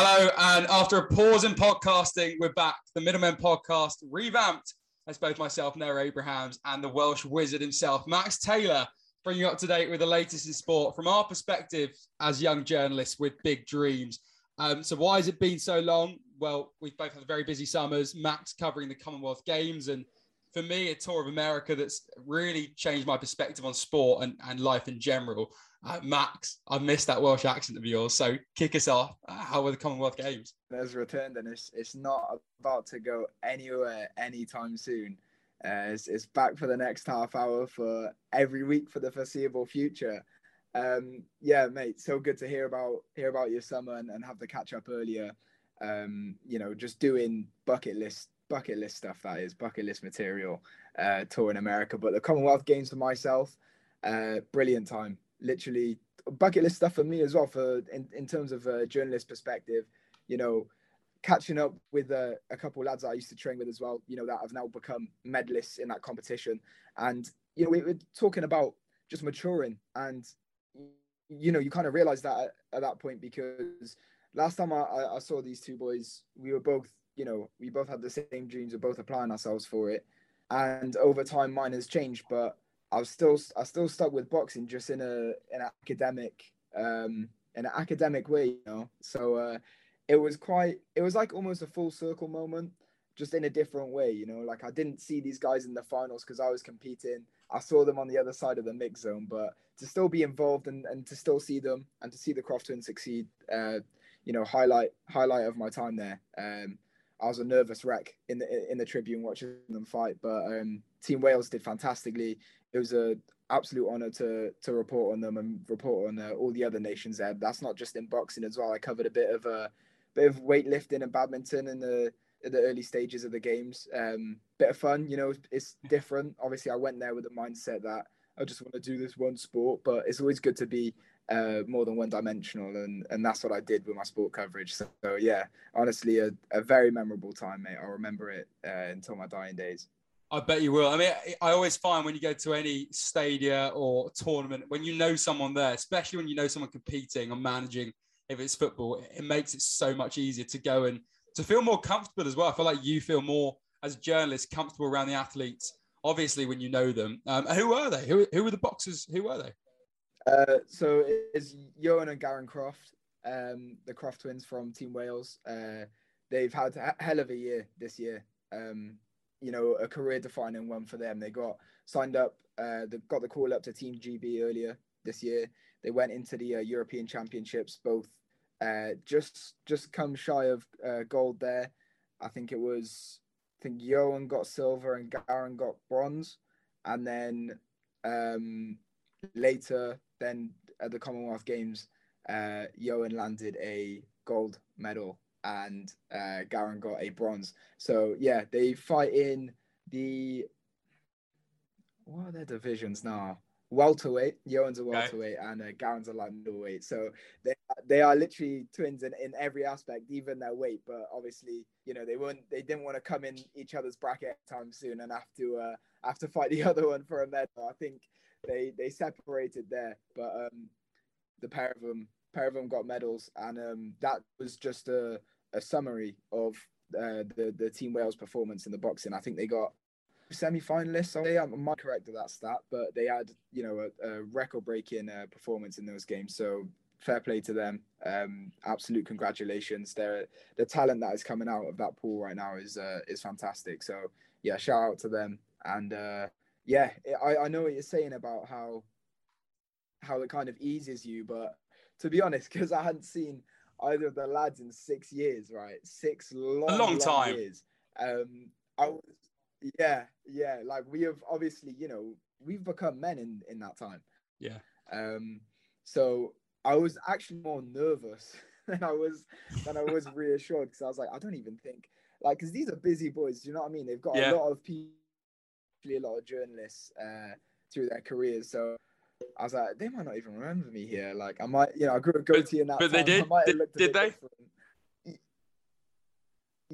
Hello, and after a pause in podcasting, we're back. The Middlemen podcast revamped as both myself, Noah Abrahams, and the Welsh wizard himself, Max Taylor, bringing you up to date with the latest in sport from our perspective as young journalists with big dreams. Um, so, why has it been so long? Well, we've both had very busy summers. Max covering the Commonwealth Games, and for me, a tour of America that's really changed my perspective on sport and, and life in general. Uh, Max, I missed that Welsh accent of yours. So kick us off. Uh, how were the Commonwealth Games? Has returned and it's, it's not about to go anywhere anytime soon. Uh, it's, it's back for the next half hour for every week for the foreseeable future. Um, yeah, mate, so good to hear about hear about your summer and, and have the catch up earlier. Um, you know, just doing bucket list bucket list stuff that is bucket list material uh, tour in America. But the Commonwealth Games for myself, uh, brilliant time literally bucket list stuff for me as well for in, in terms of a journalist perspective you know catching up with uh, a couple lads that I used to train with as well you know that have now become medalists in that competition and you know we were talking about just maturing and you know you kind of realize that at, at that point because last time I, I saw these two boys we were both you know we both had the same dreams we're both applying ourselves for it and over time mine has changed but I was still I still stuck with boxing just in a an academic um in an academic way, you know. So uh, it was quite it was like almost a full circle moment, just in a different way, you know. Like I didn't see these guys in the finals because I was competing. I saw them on the other side of the mix zone, but to still be involved and, and to still see them and to see the Croft twins succeed, uh, you know, highlight highlight of my time there. Um, I was a nervous wreck in the in the Tribune watching them fight, but um, Team Wales did fantastically it was a absolute honor to to report on them and report on uh, all the other nations there. That's not just in boxing as well. I covered a bit of a uh, bit of weightlifting and badminton in the in the early stages of the games. Um, bit of fun, you know. It's different. Obviously, I went there with the mindset that I just want to do this one sport, but it's always good to be uh, more than one dimensional, and and that's what I did with my sport coverage. So, so yeah, honestly, a, a very memorable time, mate. I'll remember it uh, until my dying days. I bet you will. I mean, I always find when you go to any stadia or tournament, when you know someone there, especially when you know someone competing or managing, if it's football, it makes it so much easier to go and to feel more comfortable as well. I feel like you feel more as a journalist comfortable around the athletes, obviously when you know them. Um, who are they? Who, who were the boxers? Who were they? Uh, so it's Ioan and Garan Croft, um, the Croft twins from Team Wales. Uh, they've had a hell of a year this year. Um, you know, a career defining one for them. They got signed up, uh, they got the call up to Team GB earlier this year. They went into the uh, European Championships, both uh, just just come shy of uh, gold there. I think it was, I think Ioan got silver and Garan got bronze, and then um, later, then at the Commonwealth Games, uh, Ioan landed a gold medal and uh, Garan got a bronze. So yeah, they fight in the what are their divisions now? Welterweight. Ioan's a welterweight, okay. and uh, Garan's a light middleweight. So they they are literally twins in, in every aspect, even their weight. But obviously, you know, they weren't they didn't want to come in each other's bracket time soon and have to uh, have to fight the other one for a medal. I think they they separated there, but um, the pair of them pair of them got medals, and um, that was just a, a summary of uh, the the Team Wales performance in the boxing. I think they got semi-finalists. I might correct that stat, but they had you know a, a record-breaking uh, performance in those games. So fair play to them. Um, absolute congratulations. Their the talent that is coming out of that pool right now is uh, is fantastic. So yeah, shout out to them. And uh, yeah, I, I know what you're saying about how how it kind of eases you, but to be honest, because I hadn't seen either of the lads in six years, right? Six long, a long, long time. Years. Um, I was, yeah, yeah. Like we have obviously, you know, we've become men in in that time. Yeah. Um. So I was actually more nervous than I was than I was reassured because I was like, I don't even think like because these are busy boys. Do you know what I mean? They've got yeah. a lot of people, a lot of journalists uh, through their careers. So I was like, they might not even remember me here. Like, I might, you know, I grew a goatee in that. But time. they did. Did, did they? Different.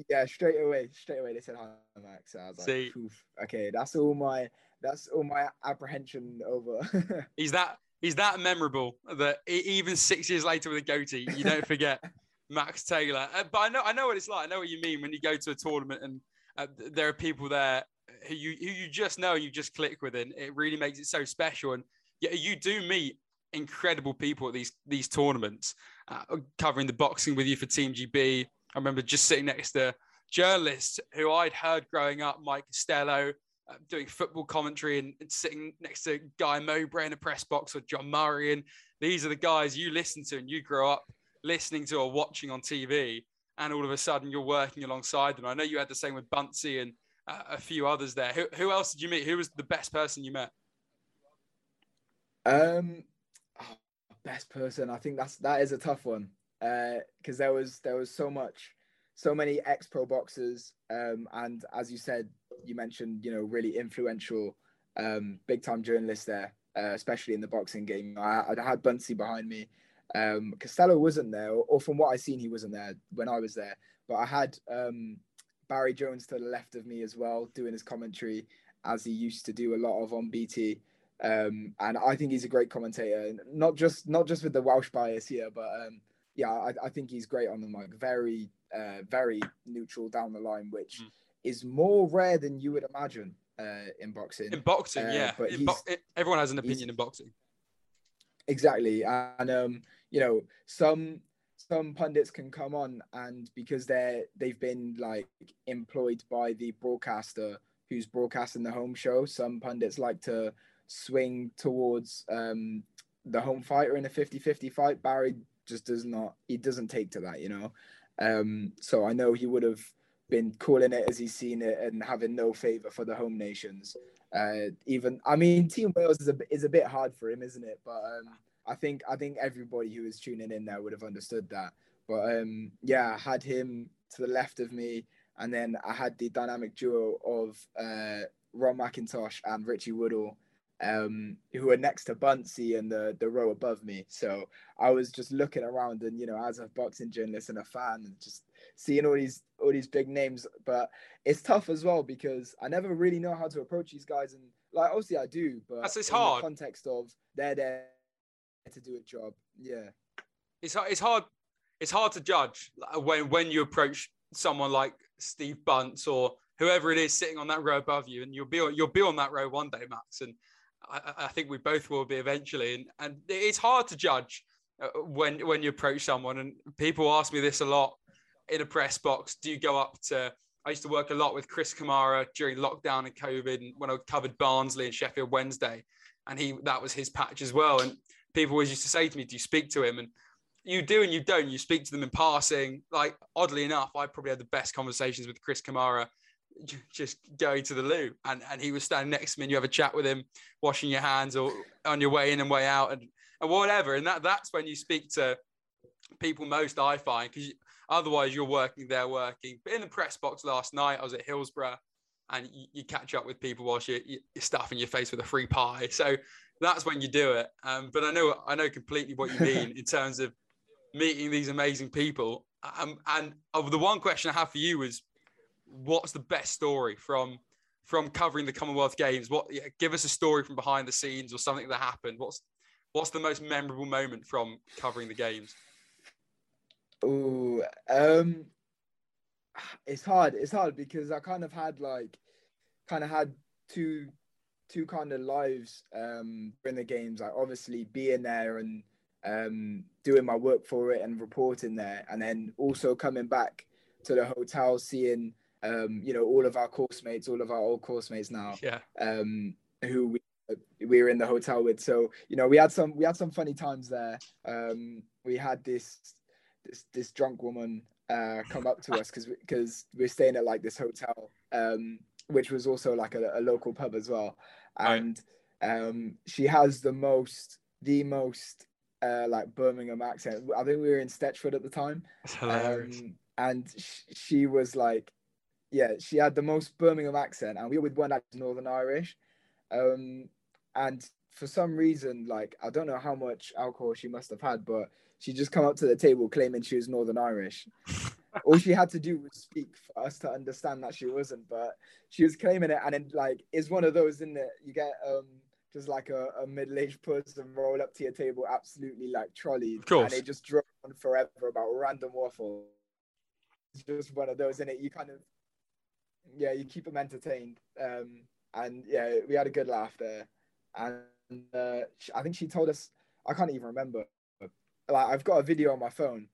Yeah, straight away, straight away they said hi, Max. So I was like, See, okay, that's all my, that's all my apprehension over. he's that, he's that memorable that even six years later with a goatee, you don't forget. Max Taylor. Uh, but I know I know what it's like. I know what you mean when you go to a tournament and uh, there are people there who you who you just know and you just click with, and it really makes it so special. And yeah, you do meet incredible people at these these tournaments, uh, covering the boxing with you for Team GB. I remember just sitting next to journalists who I'd heard growing up, Mike Costello, uh, doing football commentary and, and, sitting next to Guy Mowbray in a press box or John Murray. And these are the guys you listen to and you grow up listening to or watching on TV. And all of a sudden you're working alongside them. I know you had the same with Buncey and a few others there. Who, who else did you meet? Who was the best person you met? Um, oh, best person. I think that's that is a tough one because uh, there was there was so much, so many ex pro boxers, um, and as you said, you mentioned you know really influential, um, big time journalists there, uh, especially in the boxing game. I, I had Buncey behind me. Um, Costello wasn't there, or, or, from what I seen, he wasn't there when I was there. But I had um, Barry Jones to the left of me as well, doing his commentary as he used to do a lot of on BT. Um, and I think he's a great commentator, not just not just with the Welsh bias here, but um, yeah, I, I, think he's great on the mic. Very, uh, very neutral down the line, which mm. is more rare than you would imagine uh, in boxing. In boxing, uh, yeah, but bo- everyone has an opinion in boxing. Exactly, and um, you know some some pundits can come on and because they're they've been like employed by the broadcaster who's broadcasting the home show some pundits like to swing towards um the home fighter in a 50-50 fight. Barry just does not he doesn't take to that you know? Um so i know he would have been calling it as he's seen it and having no favor for the home nations. Uh even i mean team wales is a, is a bit hard for him isn't it? But um I think I think everybody who was tuning in there would have understood that. But um, yeah, I had him to the left of me, and then I had the dynamic duo of uh, Ron McIntosh and Richie Woodhall, um, who were next to Buncey and the the row above me. So I was just looking around, and you know, as a boxing journalist and a fan, and just seeing all these all these big names. But it's tough as well because I never really know how to approach these guys, and like obviously I do, but That's, it's hard. context of they're there to do a job. Yeah, it's it's hard. It's hard to judge when when you approach someone like Steve Bunce or whoever it is sitting on that row above you, and you'll be you'll be on that row one day, Max. And I, I think we both will be eventually. And and it's hard to judge uh, when when you approach someone. And people ask me this a lot in a press box. Do you go up to I used to work a lot with Chris Kamara during lockdown and COVID, and when I covered Barnsley and Sheffield Wednesday, and he that was his patch as well. And people always used to say to me, "Do you speak to him?" And you do and you don't. You speak to them in passing. Like oddly enough, I probably had the best conversations with Chris Kamara, just going to the loo, and and he was standing next to me, and you have a chat with him, washing your hands or on your way in and way out, and and whatever. And that that's when you speak to people most. I find because otherwise you're working they're working. But in the press box last night, I was at Hillsborough. And you, you catch up with people whilst you're, you're stuffing your face with a free pie. So that's when you do it. Um, but I know I know completely what you mean in terms of meeting these amazing people. Um, and of the one question I have for you is, what's the best story from from covering the Commonwealth Games? What yeah, give us a story from behind the scenes or something that happened. What's what's the most memorable moment from covering the games? Oh, um, it's hard. It's hard because I kind of had like, kind of had two two kind of lives um in the games like obviously being there and um doing my work for it and reporting there. And then also coming back to the hotel seeing um you know all of our course mates all of our old course mates now yeah. um who we we were in the hotel with. So you know we had some we had some funny times there. Um we had this this this drunk woman uh come up to us because because we, we're staying at like this hotel. Um which was also like a, a local pub as well. And right. um, she has the most, the most uh, like Birmingham accent. I think we were in Stechford at the time. Um, and sh- she was like, yeah, she had the most Birmingham accent, and we were with one that's Northern Irish. Um, and for some reason, like I don't know how much alcohol she must have had, but she just come up to the table claiming she was Northern Irish. all she had to do was speak for us to understand that she wasn't, but she was claiming it, and then like it's one of those, isn't it? You get um just like a, a middle-aged person roll up to your table, absolutely like trolley, and they just drone on forever about random waffle. It's just one of those, in it you kind of, yeah, you keep them entertained. Um, and yeah, we had a good laugh there, and uh, I think she told us, I can't even remember, like I've got a video on my phone,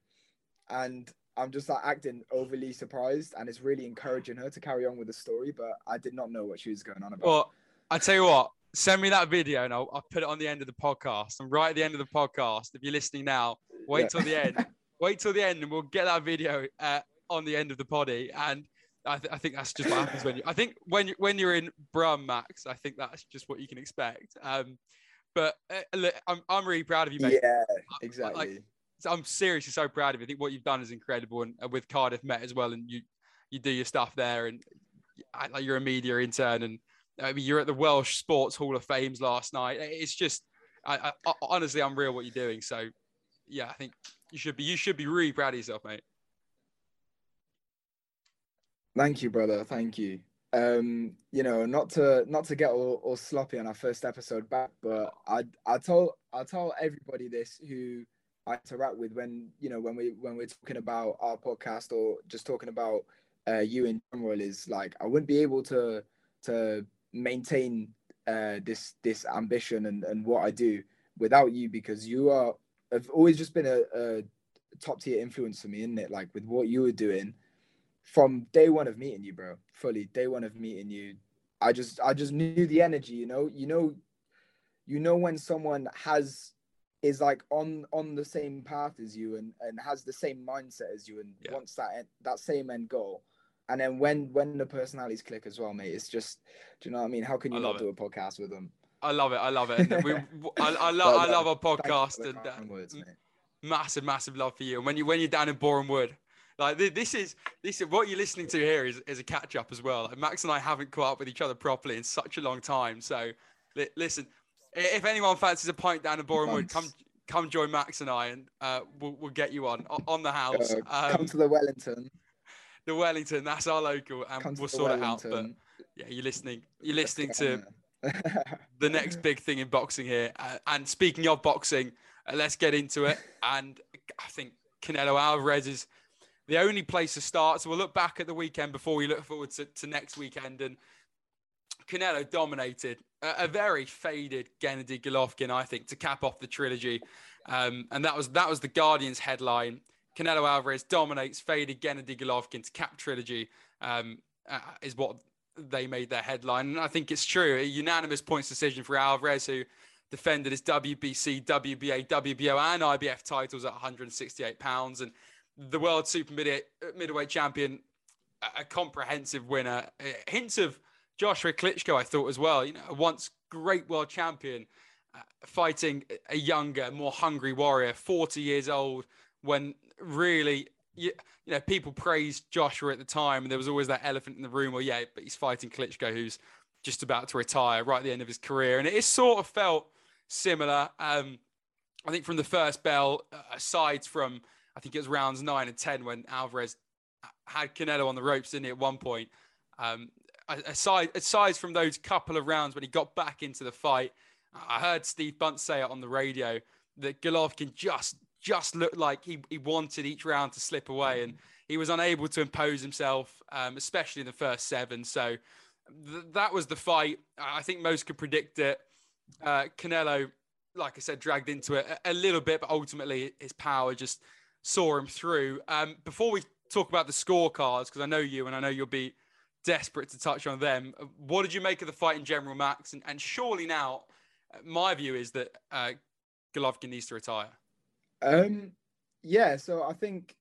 and I'm just like acting overly surprised, and it's really encouraging her to carry on with the story. But I did not know what she was going on about. Well, I tell you what, send me that video and I'll, I'll put it on the end of the podcast. And right at the end of the podcast, if you're listening now, wait Yeah. till the end. wait till the end, and we'll get that video uh, on the end of the poddy. And I, th- I think that's just what happens when you. I think when you when you're in Brum, Max, I think that's just what you can expect. Um, but uh, look, I'm I'm really proud of you, mate. yeah, exactly. So I'm seriously so proud of you. I think what you've done is incredible, and uh, with Cardiff Met as well, and you you do your stuff there, and like you're a media intern, and I mean you're at the Welsh Sports Hall of Fames last night. It's just, I, I, honestly, unreal what you're doing. So, yeah, I think you should be you should be really proud of yourself, mate. Thank you, brother. Thank you. Um, you know, not to not to get all, all sloppy on our first episode back, but I I told I tell everybody this who I interact with when you know when we when we're talking about our podcast or just talking about uh, you in general is like I wouldn't be able to to maintain uh, this this ambition and, and what I do without you because you are have always just been a, a top tier influence for me, isn't it? Like with what you were doing from day one of meeting you, bro. Fully day one of meeting you. I just I just knew the energy, you know. You know, you know when someone has is like on on the same path as you and and has the same mindset as you and Yeah. wants that that same end goal. And then when when the personalities click as well, mate, it's just do you know what I mean? How can you not do a podcast with them? I love it. I love it. And we, I, I, love, I love our you podcast, and uh, words, massive, massive love for you. And when you when you're down in Boreham Wood, like this is this is what you're listening to here is, is a catch up as well. Like Max and I haven't caught up with each other properly in such a long time. So li- listen, if anyone fancies a pint down in Boreham Wood, come come join Max and I, and uh, we'll we'll get you on on the house. Uh, come Um, to the Wellington. the Wellington, that's our local, and Come we'll sort it out. But yeah, you're listening. You're listening to the next big thing in boxing here. Uh, and speaking of boxing, uh, let's get into it. And I think Canelo Alvarez is the only place to start. So we'll look back at the weekend before we look forward to, to next weekend. And Canelo dominated a, a very faded Gennady Golovkin, I think, to cap off the trilogy. Um, and that was that was the Guardian's headline. Canelo Alvarez dominates faded Gennady Golovkin to cap trilogy. Um, uh, is what they made their headline. And I think it's true. A unanimous points decision for Alvarez, who defended his WBC, WBA, WBO, and IBF titles at 168 pounds. And the world super mid- middleweight champion, a- comprehensive winner. Uh, Hints of Joshua Klitschko, I thought as well. You know, once great world champion uh, fighting a younger, more hungry warrior, 40 years old, when really, you, you know, people praised Joshua at the time, and there was always that elephant in the room. Well, yeah, but he's fighting Klitschko, who's just about to retire right at the end of his career, and it sort of felt similar. Um, I think from the first bell, uh, aside from I think it was rounds nine and ten when Alvarez had Canelo on the ropes, didn't he? At one point, um, aside aside from those couple of rounds when he got back into the fight, I heard Steve Bunce say it on the radio that Golovkin just just looked like he, he wanted each round to slip away, and he was unable to impose himself, um, especially in the first seven. So th- that was the fight. I think most could predict it. Uh, Canelo, like I said, dragged into it a, a little bit, but ultimately his power just saw him through. Um, before we talk about the scorecards, because I know you and I know you'll be desperate to touch on them. uh, What did you make of the fight in general, Max? And, and surely now, uh, my view is that uh, Golovkin needs to retire. Um, yeah, so I think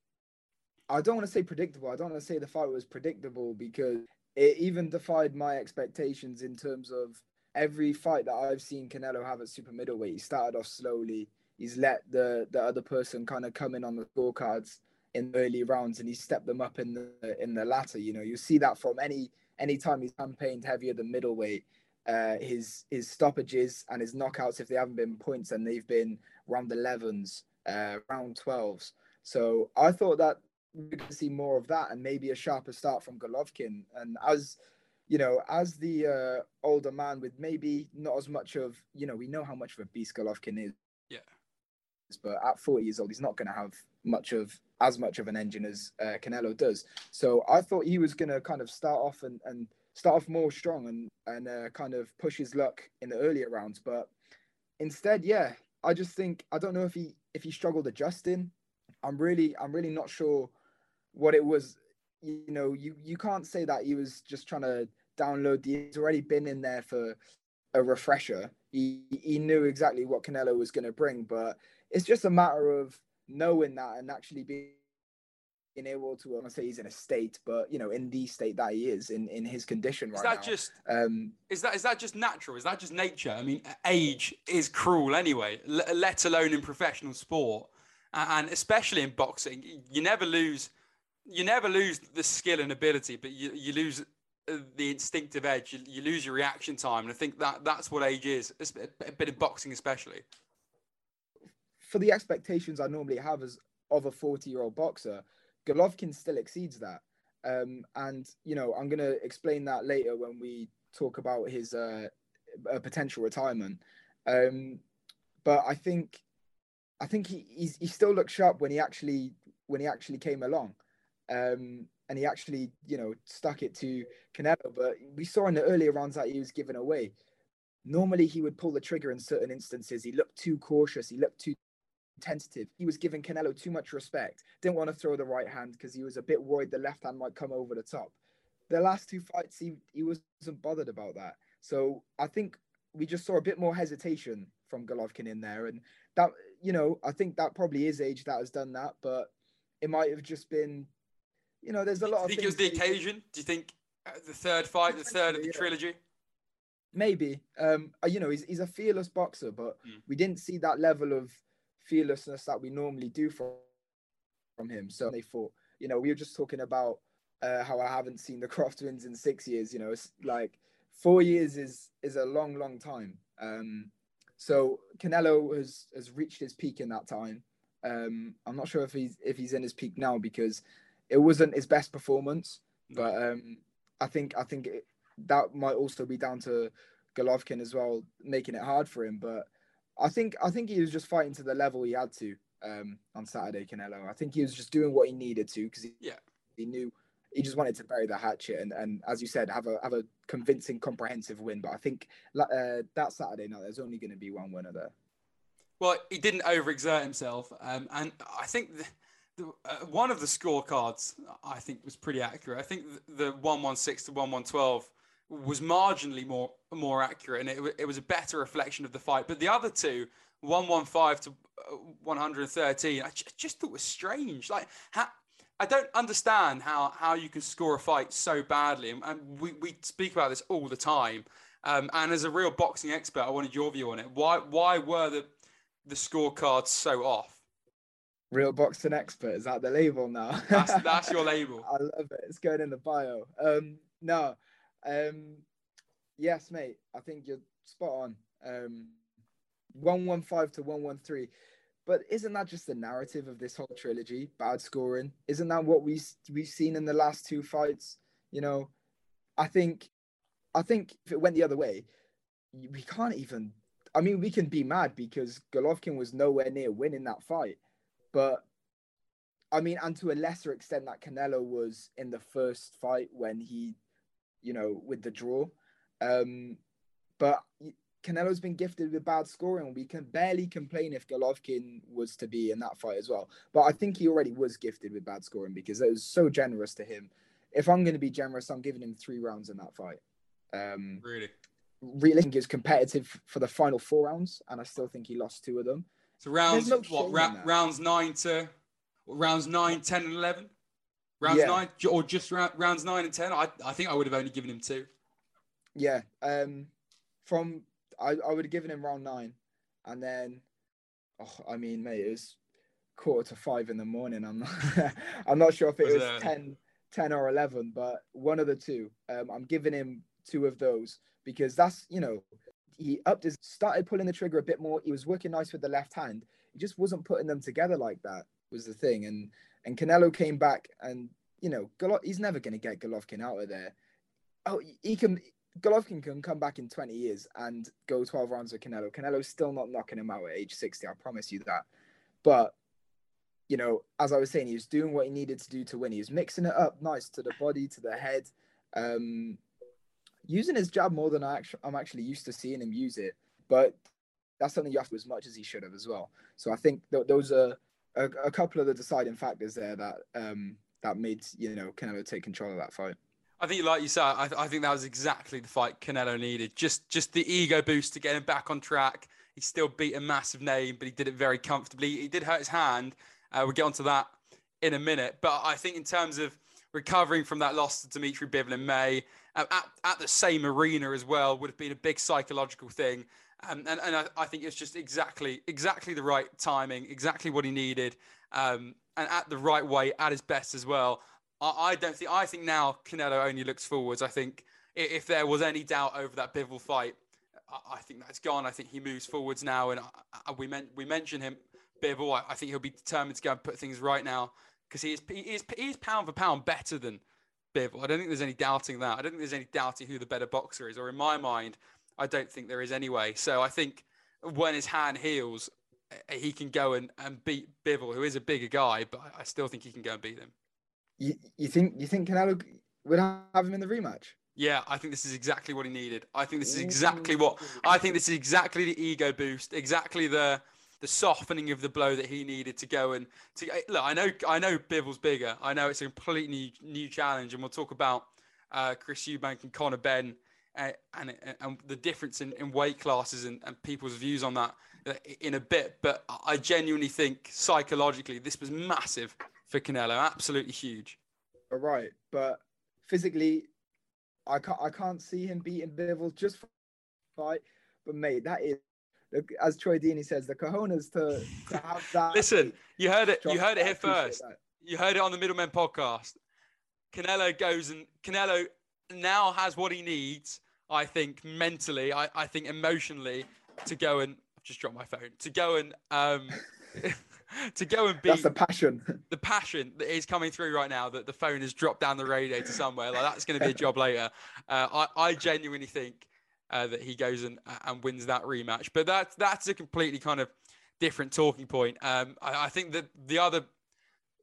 I don't want to say predictable. I don't want to say the fight was predictable because it even defied my expectations in terms of every fight that I've seen Canelo have at super middleweight. He started off slowly. He's let the the other person kind of come in on the scorecards in the early rounds, and he stepped them up in the in the latter. You know, you see that from any any time he's campaigned heavier than middleweight. Uh, his his stoppages and his knockouts, if they haven't been points, and they've been round 11s, uh, round 12s. So I thought that we're going to see more of that and maybe a sharper start from Golovkin. And as you know, as the uh, older man with maybe not as much of, you know, we know how much of a beast Golovkin is. Yeah. But at 40 years old, he's not going to have much of as much of an engine as uh, Canelo does. So I thought he was going to kind of start off and, and start off more strong and and uh, kind of push his luck in the earlier rounds. But instead, yeah, I just think I don't know if he if he struggled adjusting. I'm really I'm really not sure what it was. You know, you you can't say that he was just trying to download. The, he's already been in there for a refresher. He he knew exactly what Canelo was going to bring, but it's just a matter of knowing that and actually being being able to, I want to say he's in a state, but you know, in the state that he is, in in his condition right is that now. just um, is that is that just natural? Is that just nature? I mean, age is cruel anyway, l- let alone in professional sport, and especially in boxing. You never lose, you never lose the skill and ability, but you you lose uh, the instinctive edge. You, you lose your reaction time, and I think that that's what age is, a bit in boxing especially. For the expectations I normally have as of a 40 year old boxer, Golovkin still exceeds that. Um, and you know, I'm gonna explain that later when we talk about his uh, potential retirement. Um, but I think, I think he he still looked sharp when he actually when he actually came along, um, and he actually you know stuck it to Canelo. But we saw in the earlier rounds that he was given away. Normally, he would pull the trigger in certain instances. He looked too cautious. He looked too tentative. He was giving Canelo too much respect. Didn't want to throw the right hand because he was a bit worried the left hand might come over the top. The last two fights, he, he wasn't bothered about that. So I think we just saw a bit more hesitation from Golovkin in there. And that, you know, I think that probably is age that has done that, but it might have just been, you know, there's a lot Do you think it was the occasion? Do you think uh, the third fight, the third of the yeah. trilogy? Maybe. Um, uh, you know, he's, he's a fearless boxer, but mm. we didn't see that level of fearlessness that we normally do from from him. So they thought, you know, we were just talking about uh, how I haven't seen the Croft twins in six years. You know, it's like four years is is a long, long time. Um, so Canelo has has reached his peak in that time. Um, I'm not sure if he's if he's in his peak now because it wasn't his best performance, but um, I think I think it, that might also be down to Golovkin as well, making it hard for him. But I think I think he was just fighting to the level he had to um, on Saturday, Canelo. I think he was just doing what he needed to because he, yeah. he knew he just wanted to bury the hatchet and, and as you said, have a have a convincing, comprehensive win. But I think uh, that Saturday night, there's only going to be one winner there. Well, he didn't overexert himself, um, and I think the, the, uh, one of the scorecards I think was pretty accurate. I think the, the one one six to one one twelve was marginally more more accurate, and it, it was a better reflection of the fight. But the other two, one one five to uh, one hundred thirteen, I just thought was strange. Like, how, I don't understand how how you can score a fight so badly, and, and we we speak about this all the time. Um, and as a real boxing expert, I wanted your view on it. Why why were the the scorecards so off? Real boxing expert is that the label now? that's, that's your label. I love it. It's going in the bio. Um, no, um, yes, mate. I think you're spot on. Um, one one five to one one three. But isn't that just the narrative of this whole trilogy? Bad scoring. Isn't that what we we've seen in the last two fights? You know, I think, I think if it went the other way, we can't even. I mean, we can be mad because Golovkin was nowhere near winning that fight, but I mean, and to a lesser extent, that Canelo was in the first fight when he you know, with the draw. Um, but Canelo's been gifted with bad scoring. We can barely complain if Golovkin was to be in that fight as well. But I think he already was gifted with bad scoring because it was so generous to him. If I'm going to be generous, I'm giving him three rounds in that fight. Um, really? Really was competitive for the final four rounds, and I still think he lost two of them. So rounds, no what, ra- rounds nine to rounds nine, 10, and 11? Rounds yeah. nine or just round, rounds nine and ten. I, I think I would have only given him two. Yeah. Um, from I, I would have given him round nine, and then, oh, I mean, mate, it was quarter to five in the morning. I'm not, I'm not sure if it was, was 10, 10 or eleven, but one of the two. Um, I'm giving him two of those because that's you know he upped his started pulling the trigger a bit more. He was working nice with the left hand. He just wasn't putting them together like that was the thing, and and Canelo came back, and you know, Golo- he's never going to get Golovkin out of there. oh, he can. Golovkin can come back in 20 years and go 12 rounds with Canelo. Canelo's still not knocking him out at age 60. I promise you that. But you know, as I was saying, he was doing what he needed to do to win. He was mixing it up nice to the body, to the head, um, using his jab more than I actually, I'm actually used to seeing him use it. But that's something you have to as much as he should have as well. So I think th- those are a, a, couple of the deciding factors there that um, that made you know Canelo take control of that fight. I think, like you said, I, th- I think that was exactly the fight Canelo needed. Just just the ego boost to get him back on track. He still beat a massive name, but he did it very comfortably. He did hurt his hand, uh, we'll get onto that in a minute. But I think in terms of recovering from that loss to Dimitri Bivol in May, uh, at, at the same arena as well, would have been a big psychological thing. Um, and and I, I, think it's just exactly exactly the right timing, exactly what he needed, um, and at the right way, at his best as well. I, I, don't think I think now Canelo only looks forwards. I think if there was any doubt over that Bivol fight, I, I think that's gone. I think he moves forwards now, and we meant we mentioned him Bivol. I, think he'll be determined to go and put things right now because he is, he is he is pound for pound better than Bivol. I don't think there's any doubting that. I don't think there's any doubting who the better boxer is, or in my mind, I don't think there is anyway. So I think when his hand heals, eh, he can go and, and beat Bivol, who is a bigger guy, but I still think he can go and beat him. You, you think you think Canelo would have him in the rematch? Yeah, I think this is exactly what he needed. I think this is exactly what I think this is exactly the ego boost, exactly the the softening of the blow that he needed to go and to look. I know I know Bivol's bigger. I know it's a completely new, new challenge, and we'll talk about uh, Chris Eubank and Conor Benn uh, and, and the difference in, in weight classes and, and people's views on that uh, in a bit. But I genuinely think psychologically this was massive for Canelo, absolutely huge. All right, but physically, I can't I can't see him beating Bivol just for fight. But mate, that is as Troy Deeney says, the cojones to, to have that. Listen, you heard it. You heard it here first. That. You heard it on the Middlemen podcast. Canelo goes and Canelo now has what he needs. I think mentally, I, I think emotionally, to go and I've just dropped my phone to go and um to go and beat. That's the passion. The passion that is coming through right now. That the phone has dropped down the radiator somewhere. Like that's going to be a job later. Uh, I I genuinely think uh, that he goes and and wins that rematch. But that's that's a completely kind of different talking point. Um, I, I, think that the other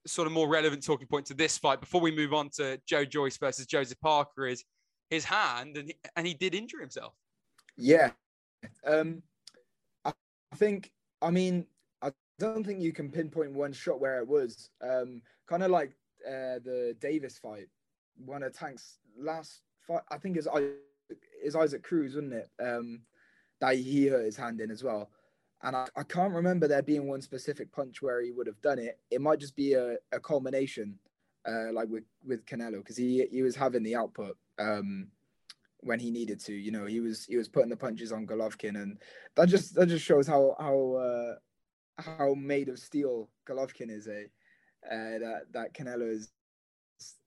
sort of more relevant talking point to this fight before we move on to Joe Joyce versus Joseph Parker is his hand, and he, and he did injure himself. Yeah, um, I think. I mean, I don't think you can pinpoint one shot where it was. Um, kind of like uh, the Davis fight, one of Tank's last fight. I think it's is Isaac Cruz, wasn't it? Um, that he hurt his hand in as well. And I, I can't remember there being one specific punch where he would have done it. It might just be a, a culmination, uh, like with, with Canelo, because he, he was having the output um, when he needed to. You know, he was he was putting the punches on Golovkin, and that just that just shows how how uh, how made of steel Golovkin is. A eh? uh, that that Canelo is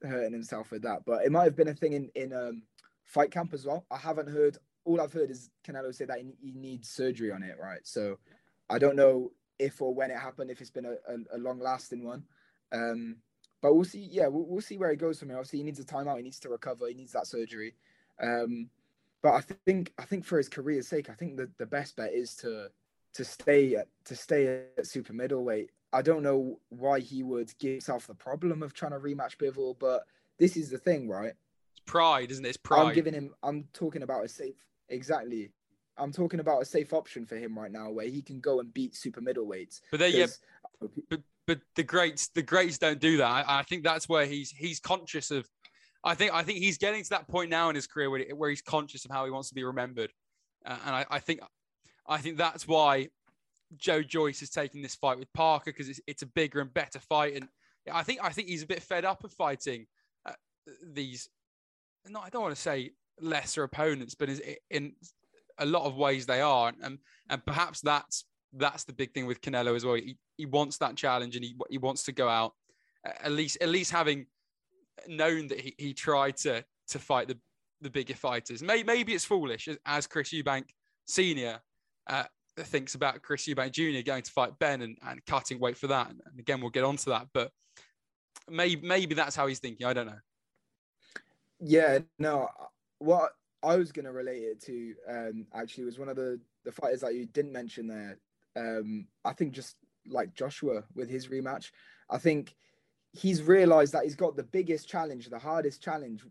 hurting himself with that, but it might have been a thing in in um, fight camp as well. I haven't heard. All I've heard is Canelo say that he, he needs surgery on it, right? So I don't know if or when it happened, if it's been a, a, a long lasting one. Um, but we'll see. Yeah, we'll, we'll see where he goes from here. Obviously, he needs a timeout. He needs to recover. He needs that surgery. Um, but I think I think for his career's sake, I think the, the best bet is to to stay at to stay at super middleweight. I don't know why he would give himself the problem of trying to rematch Bivol, but this is the thing, right? It's pride, isn't it? It's pride. I'm giving him. I'm talking about a safe. Exactly. I'm talking about a safe option for him right now, where he can go and beat super middleweights. But there, yeah. But but the greats, the greats don't do that. I, I, think that's where he's he's conscious of. I think I think he's getting to that point now in his career where, where he's conscious of how he wants to be remembered, uh, and I, I think I think that's why Joe Joyce is taking this fight with Parker because it's, it's a bigger and better fight, and I think I think he's a bit fed up of fighting uh, these no, I don't want to say lesser opponents, but in a lot of ways they are, and and perhaps that's that's the big thing with Canelo as well. He, he wants that challenge, and he he wants to go out at least at least having known that he, he tried to to fight the the bigger fighters. Maybe, maybe it's foolish as Chris Eubank Senior uh, thinks about Chris Eubank Jr. going to fight Benn and, and cutting weight for that. And again, we'll get onto that, but maybe maybe that's how he's thinking. I don't know. Yeah, no, what I was going to relate it to um, actually was one of the the fighters that you didn't mention there. Um, I think just like Joshua with his rematch, I think he's realized that he's got the biggest challenge, the hardest challenge.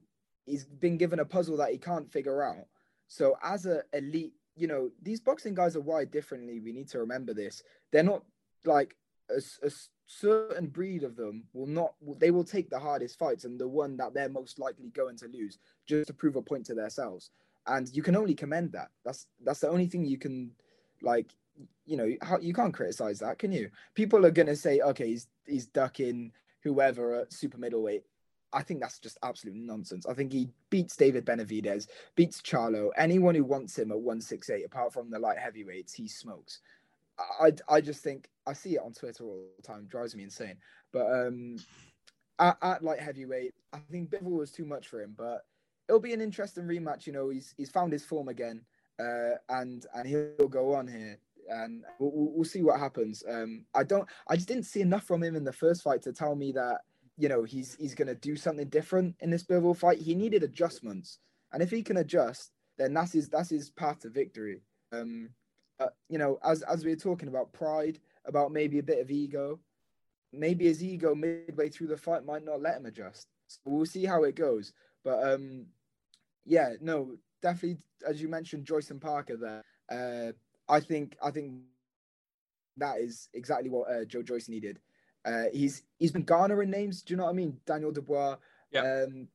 He's been given a puzzle that he can't figure out. So as a elite, you know, these boxing guys are wired differently. We need to remember this. They're not like a, a certain breed of them will not. They will take the hardest fights and the one that they're most likely going to lose just to prove a point to themselves. And you can only commend that. That's that's the only thing you can like you know how you can't criticize that can you people are going to say okay he's he's ducking whoever at super middleweight. I think that's just absolute nonsense. I think he beats David Benavidez, beats Charlo, anyone who wants him at 168, apart from the light heavyweights, he smokes. I, I just think I see it on Twitter all the time, drives me insane. But um, at, at light heavyweight, I think Bivol was too much for him, but it'll be an interesting rematch. You know, he's he's found his form again, uh, and and he'll go on here and we'll, we'll see what happens. Um, I don't, I just didn't see enough from him in the first fight to tell me that you know he's he's going to do something different in this Bivol fight. He needed adjustments, and if he can adjust, then that's his that's his path to victory. Um, you know, as as we are talking about pride, about maybe a bit of ego, maybe his ego midway through the fight might not let him adjust. So we'll see how it goes. But um, yeah, no, definitely, as you mentioned, Joyce and Parker there. Uh, I think I think that is exactly what uh, Joe Joyce needed. Uh, he's he's been garnering names. Do you know what I mean? Daniel Dubois, yeah. um,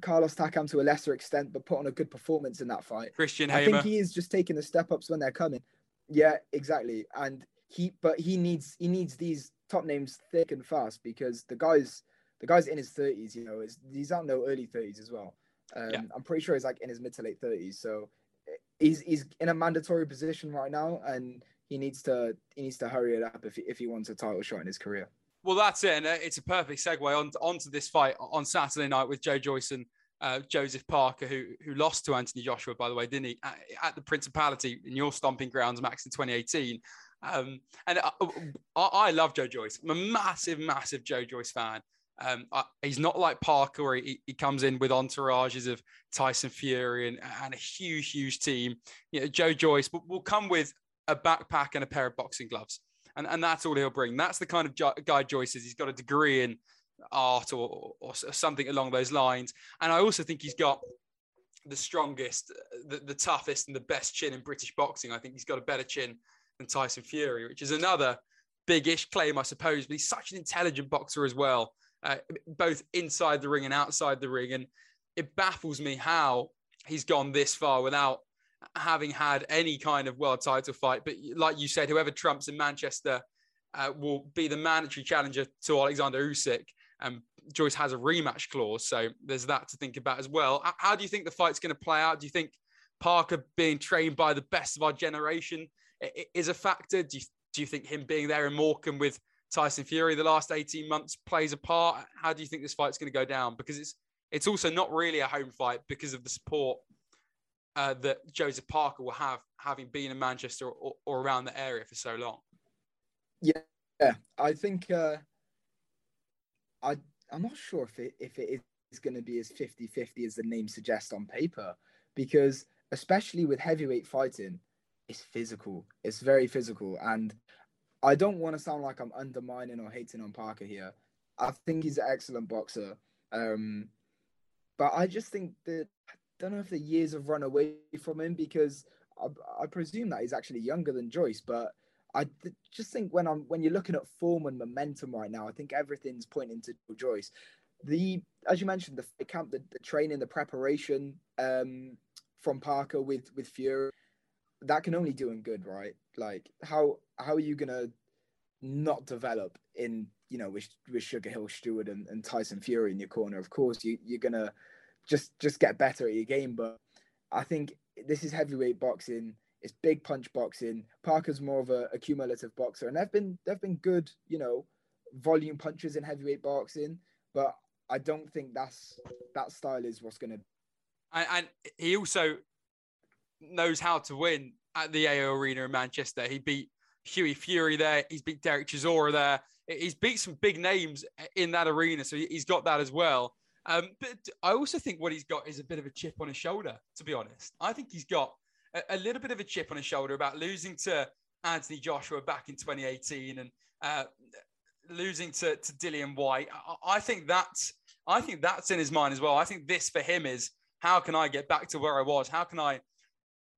Carlos Takam to a lesser extent, but put on a good performance in that fight. Christian Hammer. I think he is just taking the step ups when they're coming. Yeah, exactly. And he, but he needs he needs these top names thick and fast because the guys the guy's in his thirties. You know, he's out no early thirties as well. Um, yeah. I'm pretty sure he's like in his mid to late thirties. So he's he's in a mandatory position right now, and he needs to he needs to hurry it up if he, if he wants a title shot in his career. Well, that's it, and uh, it's a perfect segue on onto this fight on Saturday night with Joe Joyce and uh, Joseph Parker, who who lost to Anthony Joshua, by the way, didn't he, at, at the Principality in your stomping grounds, Max, in 2018. Um, and uh, I, I, love Joe Joyce. I'm a massive, massive Joe Joyce fan. Um, I, he's not like Parker, where he, he, comes in with entourages of Tyson Fury and, and a huge, huge team. You know, Joe Joyce will, will come with a backpack and a pair of boxing gloves, and, and that's all he'll bring. That's the kind of jo- guy Joyce is. He's got a degree in art or, or, something along those lines, and I also think he's got the strongest, the, the toughest, and the best chin in British boxing. I think he's got a better chin than Tyson Fury, which is another big-ish claim, I suppose. But he's such an intelligent boxer as well uh, both inside the ring and outside the ring. And it baffles me how he's gone this far without having had any kind of world title fight. But like you said, whoever trumps in Manchester uh, will be the mandatory challenger to Alexander Usyk. And Joyce has a rematch clause, so there's that to think about as well. How do you think the fight's going to play out? Do you think Parker being trained by the best of our generation is a factor? Do you, do you think him being there in Morecambe with Tyson Fury the last 18 months plays a part? How do you think this fight's going to go down? Because it's it's also not really a home fight because of the support uh, that Joseph Parker will have, having been in Manchester or, or around the area for so long. Yeah, yeah. I think uh, I I'm not sure if it if it is going to be as 50-50 as the name suggests on paper, because especially with heavyweight fighting, it's physical. It's very physical, and I don't want to sound like I'm undermining or hating on Parker here. I think he's an excellent boxer. Um, but I just think that I don't know if the years have run away from him because I, I presume that he's actually younger than Joyce. But I th- just think when I'm when you're looking at form and momentum right now, I think everything's pointing to Joyce. The as you mentioned, the camp, the, the training, the preparation um, from Parker with with Fury that can only do him good, right? Like how how are you gonna not develop in you know with with Sugar Hill Steward and, and Tyson Fury in your corner? Of course, you you're gonna just just get better at your game, but I think this is heavyweight boxing. It's big punch boxing. Parker's more of a, a cumulative boxer, and they've been they've been good, you know, volume punches in heavyweight boxing. But I don't think that's that style is what's going to. And, and he also knows how to win at the AO Arena in Manchester. He beat Hughie Fury there. He's beat Derek Chisora there. He's beat some big names in that arena, so he's got that as well. Um, but I also think what he's got is a bit of a chip on his shoulder. To be honest, I think he's got a, little bit of a chip on his shoulder about losing to Anthony Joshua back in 2018 and uh, losing to, to Dillian Whyte. I, I think that's I think that's in his mind as well. I think this for him is how can I get back to where I was? How can I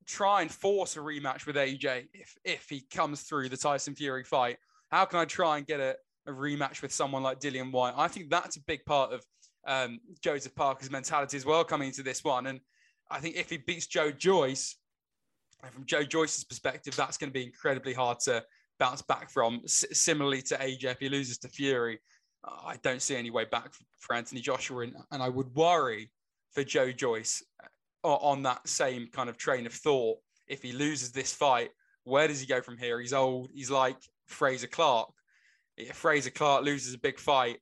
try and force a rematch with AJ if if he comes through the Tyson Fury fight? How can I try and get a, a rematch with someone like Dillian Whyte? I think that's a big part of um, Joseph Parker's mentality as well coming into this one. And I think if he beats Joe Joyce, and from Joe Joyce's perspective, that's going to be incredibly hard to bounce back from. S- similarly to AJ, if he loses to Fury, I don't see any way back for Anthony Joshua, and, and I would worry for Joe Joyce uh, on that same kind of train of thought. If he loses this fight, where does he go from here? He's old. He's like Frazer Clarke. If Frazer Clarke loses a big fight,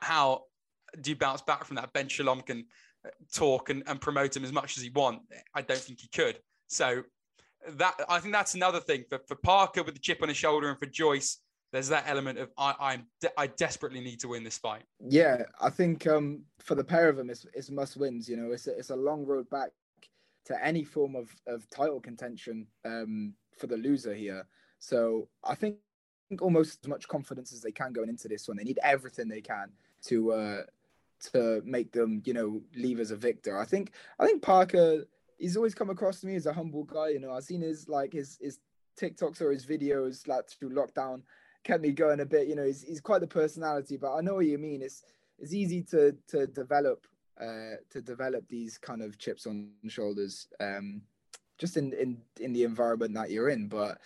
how do you bounce back from that? Ben Shalom can uh, talk and, and promote him as much as he want. I don't think he could. So that I think that's another thing for, for Parker with the chip on his shoulder and for Joyce there's that element of I I'm de- I desperately need to win this fight. Yeah, I think um, for the pair of them, it's, it's must wins. You know, it's a, it's a long road back to any form of, of title contention um, for the loser here. So I think, almost as much confidence as they can going into this one. They need everything they can to uh, to make them, you know, leave as a victor. I think I think Parker. He's always come across to me as a humble guy. You know, I've seen his like his his TikToks or his videos like through lockdown kept me going a bit. You know, he's, he's quite the personality, but I know what you mean. It's it's easy to to develop uh, to develop these kind of chips on shoulders, um, just in in in the environment that you're in. But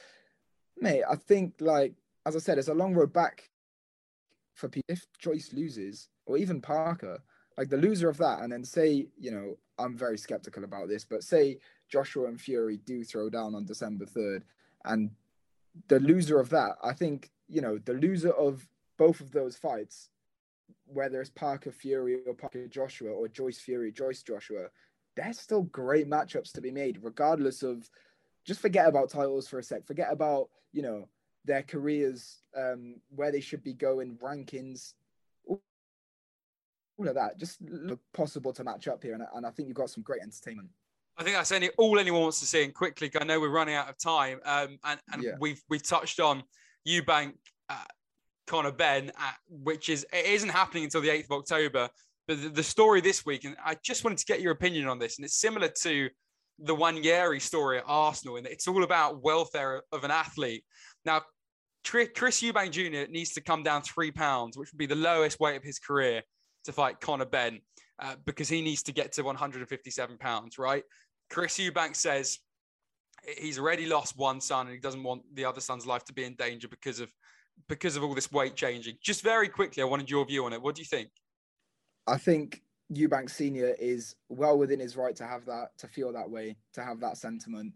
mate, I think like as I said, it's a long road back for people. If Joyce loses, or even Parker, like the loser of that, and then say, you know, I'm very skeptical about this, but say Joshua and Fury do throw down on December 3rd, and the loser of that, I think you know, the loser of both of those fights, whether it's Parker Fury or Parker Joshua or Joyce Fury, Joyce Joshua, they're still great matchups to be made, regardless of just forget about titles for a sec. Forget about, you know, their careers, um, where they should be going, rankings, of that. Just possible to match up here. And, and I think you've got some great entertainment. I think that's any, all anyone wants to see. And quickly, I know we're running out of time. Um, and and yeah. we've we've touched on Eubank uh, Conor Benn, uh, which is it isn't happening until the 8th of October. But the, the, story this week, and I just wanted to get your opinion on this, and it's similar to the Nwaneri story at Arsenal, and it's all about welfare of an athlete. Now, Chris Eubank Jr. needs to come down three pounds, which would be the lowest weight of his career to fight Conor Benn uh, because he needs to get to 157 pounds, right? Chris Eubank says he's already lost one son and he doesn't want the other son's life to be in danger because of because of all this weight changing. Just very quickly, I wanted your view on it. What do you think? I think Eubank Senior is well within his right to have that, to feel that way, to have that sentiment.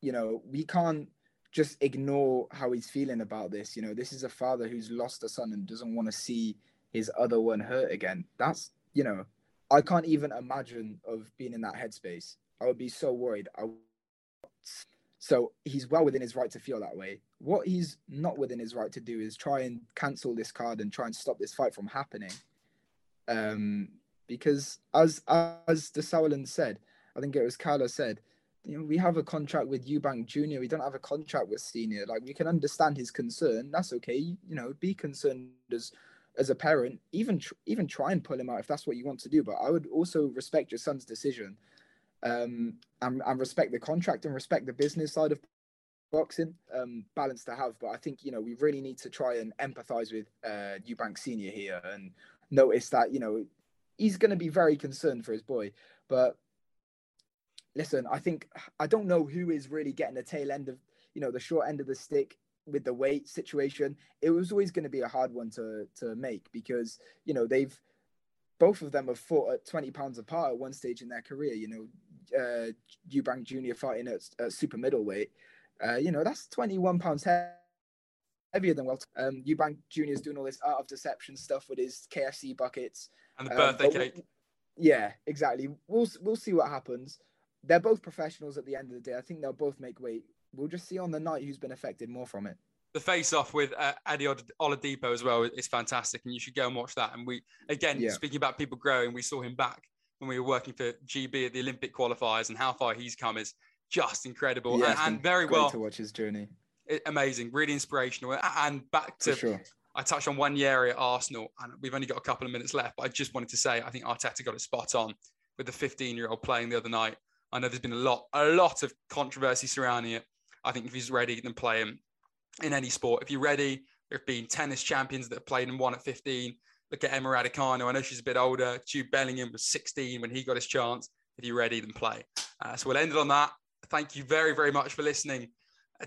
You know, we can't just ignore how he's feeling about this. You know, this is a father who's lost a son and doesn't want to see his other one hurt again. That's, you know, I can't even imagine of being in that headspace. I would be so worried. I so he's well within his right to feel that way. What he's not within his right to do is try and cancel this card and try and stop this fight from happening. Um, because as as the Sauerland said, I think it was Carla said, you know, we have a contract with Eubank Junior. We don't have a contract with Senior. Like we can understand his concern. That's okay. You know, be concerned as as a parent. Even tr- even try and pull him out if that's what you want to do. But I would also respect your son's decision um, and, and respect the contract and respect the business side of boxing um, balance to have. But I think you know we really need to try and empathise with uh, Eubank Senior here and notice that you know he's going to be very concerned for his boy. But listen, I think I don't know who is really getting the tail end of you know the short end of the stick with the weight situation. It was always going to be a hard one to to make because you know they've both of them have fought at 20 pounds apart at one stage in their career. You know, uh, Eubank Jr. fighting at, at super middleweight, uh, you know, that's 21 pounds heavier than Welter. Um, Eubank Jr. is doing all this art of deception stuff with his KFC buckets. And the birthday um, cake. Yeah, exactly. We'll, we'll see what happens. They're both professionals at the end of the day. I think they'll both make weight. We'll just see on the night who's been affected more from it. the face off with uh, Adi Oladipo as well is fantastic, and you should go and watch that. And we again yeah. speaking about people growing, we saw him back when we were working for GB at the Olympic qualifiers, and how far he's come is just incredible yeah, and, and very well to watch his journey. Amazing, really inspirational, and back to. Sure. I touched on one area at Arsenal, and we've only got a couple of minutes left. But I just wanted to say, I think Arteta got it spot on with the 15-year-old playing the other night. I know there's been a lot, a lot of controversy surrounding it. I think if he's ready, then play him in any sport. If you're ready, there have been tennis champions that have played and won at 15. Look at Emma Raducanu. I know she's a bit older. Jude Bellingham was 16 when he got his chance. If you're ready, then play. Uh, so we'll end it on that. Thank you very, very much for listening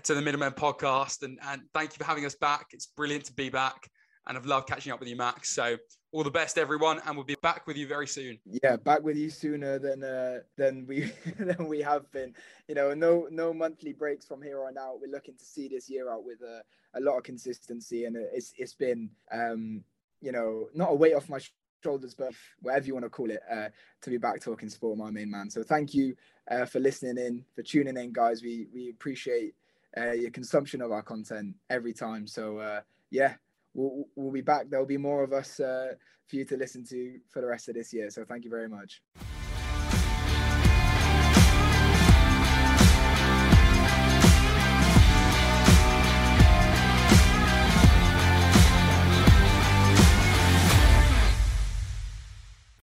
to the Middlemen podcast. And, and thank you for having us back. It's brilliant to be back. And I've loved catching up with you, Max. So all the best, everyone, and we'll be back with you very soon. Yeah, back with you sooner than uh, than we than we have been. You know, no no monthly breaks from here on out. We're looking to see this year out with a, a lot of consistency, and it's it's been um, you know not a weight off my shoulders, but whatever you want to call it, uh, to be back talking sport, my main man. So thank you uh, for listening in, for tuning in, guys. We we appreciate uh, your consumption of our content every time. So uh, yeah, we'll, we'll be back. There'll be more of us uh, for you to listen to for the rest of this year. So thank you very much.